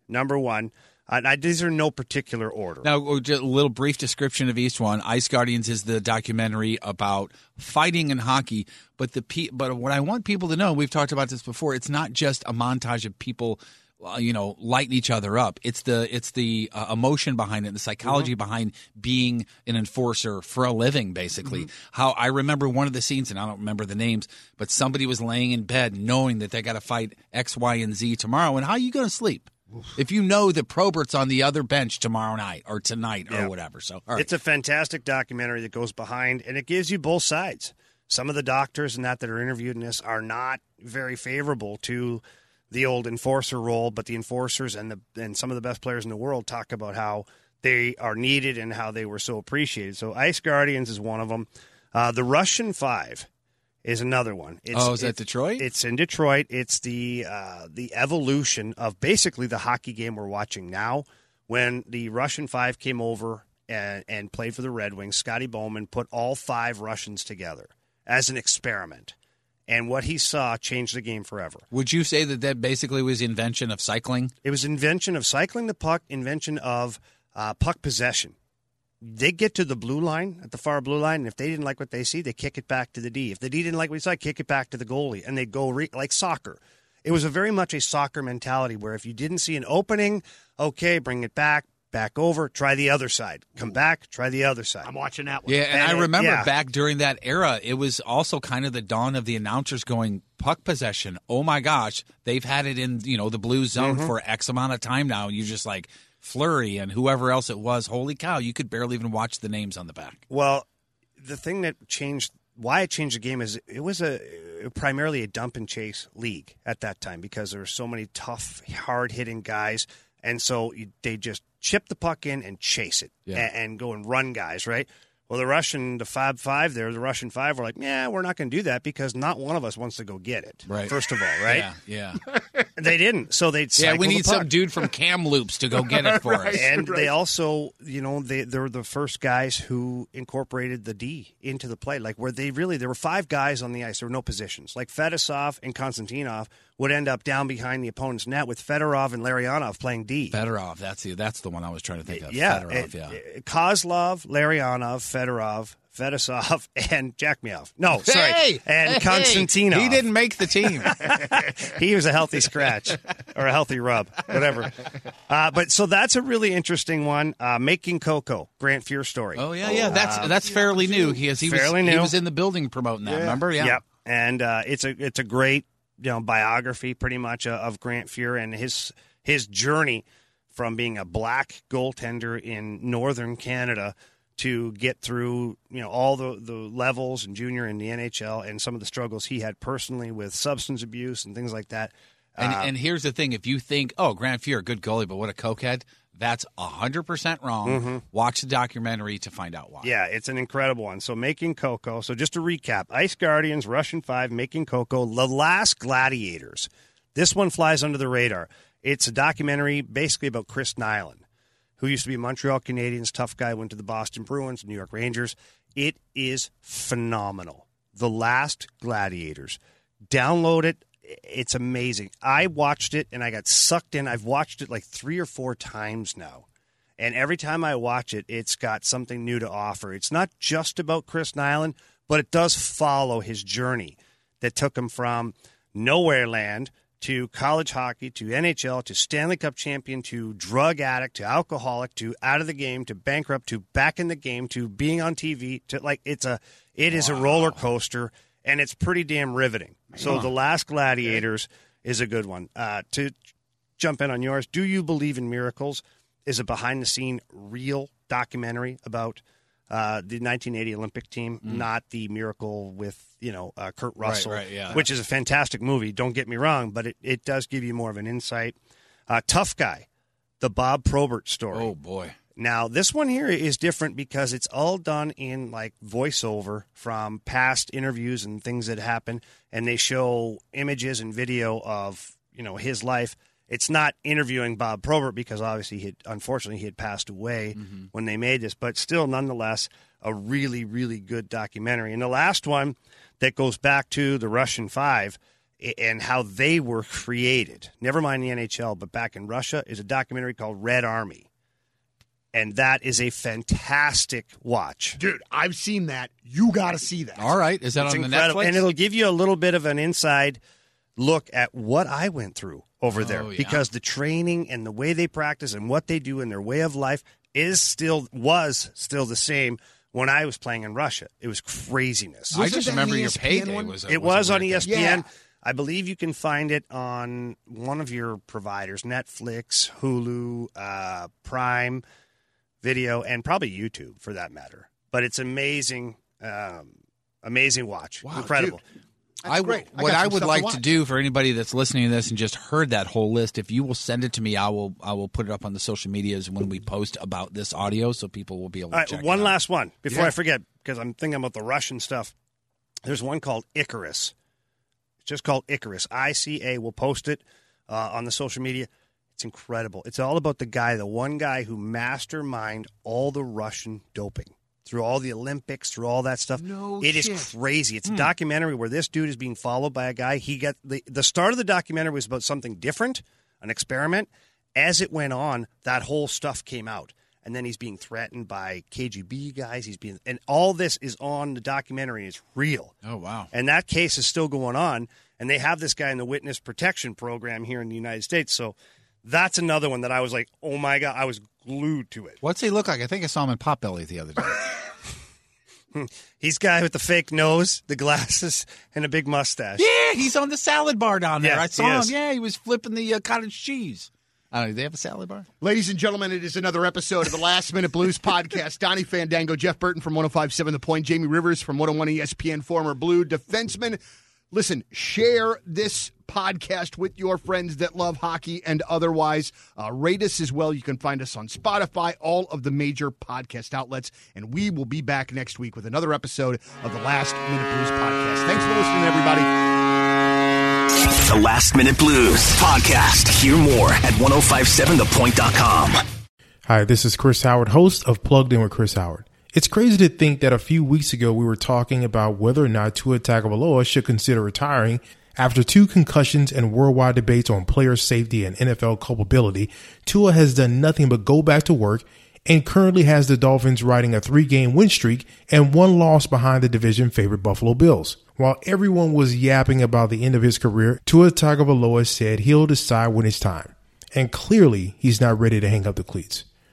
number one. I, I, these are no particular order. Now, uh, just a little brief description of each one. Ice Guardians is the documentary about fighting in hockey, but the pe- but what I want people to know, we've talked about this before. It's not just a montage of people, uh, you know, lighting each other up. It's the it's the uh, emotion behind it, the psychology behind being an enforcer for a living. Basically, how I remember one of the scenes, and I don't remember the names, but somebody was laying in bed knowing that they got to fight X, Y, and Z tomorrow, and how are you going to sleep? If you know that Probert's on the other bench tomorrow night or tonight Yeah. or whatever. So, right. It's a fantastic documentary that goes behind, and it gives you both sides. Some of the doctors and that that are interviewed in this are not very favorable to the old enforcer role, but the enforcers and the and some of the best players in the world talk about how they are needed and how they were so appreciated. So, Ice Guardians is one of them. Uh, the Russian Five is another one. It's, Oh, is that Detroit? It's in Detroit. It's the uh, the evolution of basically the hockey game we're watching now. When the Russian Five came over and, and played for the Red Wings, Scotty Bowman put all five Russians together as an experiment, and what he saw changed the game forever. Would you say that that basically was the invention of cycling? It was invention of cycling the puck, invention of uh, puck possession. They get to the blue line, at the far blue line, and if they didn't like what they see, they kick it back to the D. If the D didn't like what he saw, kick it back to the goalie, and they go re- like soccer. It was a very much a soccer mentality where if you didn't see an opening, okay, bring it back, back over, try the other side, come back, try the other side. I'm watching that one. Yeah, and, And I it- remember yeah. back during that era, it was also kind of the dawn of the announcers going puck possession. Oh my gosh, they've had it in you know the blue zone Mm-hmm. for X amount of time now. And you just like Flurry and whoever else it was. Holy cow, you could barely even watch the names on the back. Well, the thing that changed why it changed the game is it was a primarily a dump and chase league at that time because there were so many tough, hard hitting guys, and so they just chip the puck in and chase it Yeah. and, and go and run guys right. Well, the Russian, the Fab Five there, the Russian Five were like, yeah, we're not going to do that because not one of us wants to go get it. Right. First of all, [LAUGHS] right? Yeah, yeah, They didn't, so they yeah. We need some dude from Kamloops to go get it for [LAUGHS] us. and they also, you know, they they were the first guys who incorporated the D into the play. Like where they really there were five guys on the ice. There were no positions. Like Fetisov and Konstantinov would end up down behind the opponent's net with Fedorov and Larionov playing D. Fedorov, that's the that's the one I was trying to think of. yeah, Fedorov, it- yeah. it- Kozlov, Larionov, Fedorov, Fetisov, [LAUGHS] and Jack Me Off. No, sorry, Hey! and Hey! Konstantinov. He didn't make the team. [LAUGHS] he was a healthy scratch or a healthy rub, whatever. [LAUGHS] Uh, but so that's a really interesting one. Uh, Making Coco, Grant Fuhr story. oh yeah, yeah. That's that's fairly new. He, he was Fairly he was in the building promoting that. Remember? Yeah. Yep. And uh, it's a it's a great you know biography, pretty much uh, of Grant Fuhr and his his journey from being a black goaltender in northern Canada to get through you know all the the levels and junior in the NHL and some of the struggles he had personally with substance abuse and things like that. And, Uh, and here's the thing: if you think, "Oh, Grant Fuhr, good goalie, but what a cokehead," that's hundred percent wrong. Watch the documentary to find out why. Mm-hmm. Yeah, it's an incredible one. So, Making Coco. So, just to recap Ice Guardians, Russian 5, Making Coco, The Last Gladiators. This one flies under the radar. It's a documentary basically about Chris Nilan, who used to be Montreal Canadiens, tough guy, went to the Boston Bruins, New York Rangers. It is phenomenal. The Last Gladiators. Download it. It's amazing. I watched it and I got sucked in. I've watched it like three or four times now. And every time I watch it, it's got something new to offer. It's not just about Chris Nilan, but it does follow his journey that took him from nowhere land to college hockey to NHL to Stanley Cup champion to drug addict to alcoholic to out of the game to bankrupt to back in the game to being on TV to like it's a it is a roller coaster and it's pretty damn riveting. So the last gladiators is a good one. Uh, to jump in on yours, do you believe in miracles? Is a behind the scene real documentary about uh, the 1980 Olympic team, not the miracle with you know uh, Kurt Russell, right, yeah. which is a fantastic movie. Don't get me wrong, but it, it does give you more of an insight. Uh, Tough guy, the Bob Probert story. Oh boy. Now, this one here is different because it's all done in like voiceover from past interviews and things that happen, and they show images and video of you know his life. It's not interviewing Bob Probert because obviously he had, unfortunately he had passed away mm-hmm. when they made this, but still, nonetheless, a really really good documentary. And the last one that goes back to the Russian Five and how they were created. Never mind the NHL, but back in Russia is a documentary called Red Army and that is a fantastic watch. Dude, I've seen that. You got to see that. All right, is that It's on the Netflix? and it'll give you a little bit of an inside look at what I went through over there Oh, yeah. because the training and the way they practice and what they do and their way of life is still was still the same when I was playing in Russia. It was craziness. I Wasn't just remember your ESPN payday one? was. A, it was a on ESPN. Yeah. I believe you can find it on one of your providers Netflix, Hulu, uh, Prime Video, and probably YouTube for that matter. But it's amazing, um, amazing watch. Wow, Incredible. dude. I w- great. I what got I would stuff to like to, do for anybody that's listening to this and just heard that whole list, if you will send it to me, I will I will put it up on the social medias when we post about this audio, so people will be able to All right, check. one it out. last one before Yeah. I forget, because I'm thinking about the Russian stuff. There's one called Icarus. It's just called Icarus. I C A. We'll post it uh, on the social media. It's incredible. It's all about the guy, the one guy who masterminded all the Russian doping through all the Olympics, through all that stuff. No It is shit. crazy. It's a hmm. documentary where this dude is being followed by a guy. He got the the start of the documentary was about something different, an experiment. As it went on, that whole stuff came out. And then he's being threatened by KGB guys. He's being, and all this is on the documentary. It's real. Oh wow! And that case is still going on. And they have this guy in the witness protection program here in the United States. So that's another one that I was like, oh my God, I was glued to it. What's he look like? I think I saw him in Potbelly the other day. [LAUGHS] He's guy with the fake nose, the glasses, and a big mustache. yeah, he's on the salad bar down there. Yeah, I saw him. is. Yeah, he was flipping the uh, cottage cheese. I don't know. Do they have a salad bar? Ladies and gentlemen, it is another episode of the Last Minute Blues [LAUGHS] podcast. Donnie Fandango, Jeff Burton from 1057 The Point, Jamie Rivers from 101 ESPN, former Blue defenseman. Listen, share this podcast with your friends that love hockey and otherwise. Uh, rate us as well. You can find us on Spotify, all of the major podcast outlets. And we will be back next week with another episode of the Last Minute Blues podcast. Thanks for listening, everybody. The Last Minute Blues podcast. Hear more at 1057thepoint.com. Hi, this is Chris Howard, host of Plugged In with Chris Howard. It's crazy to think that a few weeks ago we were talking about whether or not Tua Tagovailoa should consider retiring after two concussions and worldwide debates on player safety and NFL culpability. Tua has done nothing but go back to work and currently has the Dolphins riding a three game win streak and one loss behind the division favorite Buffalo Bills. While everyone was yapping about the end of his career, Tua Tagovailoa said he'll decide when it's time. And clearly, he's not ready to hang up the cleats.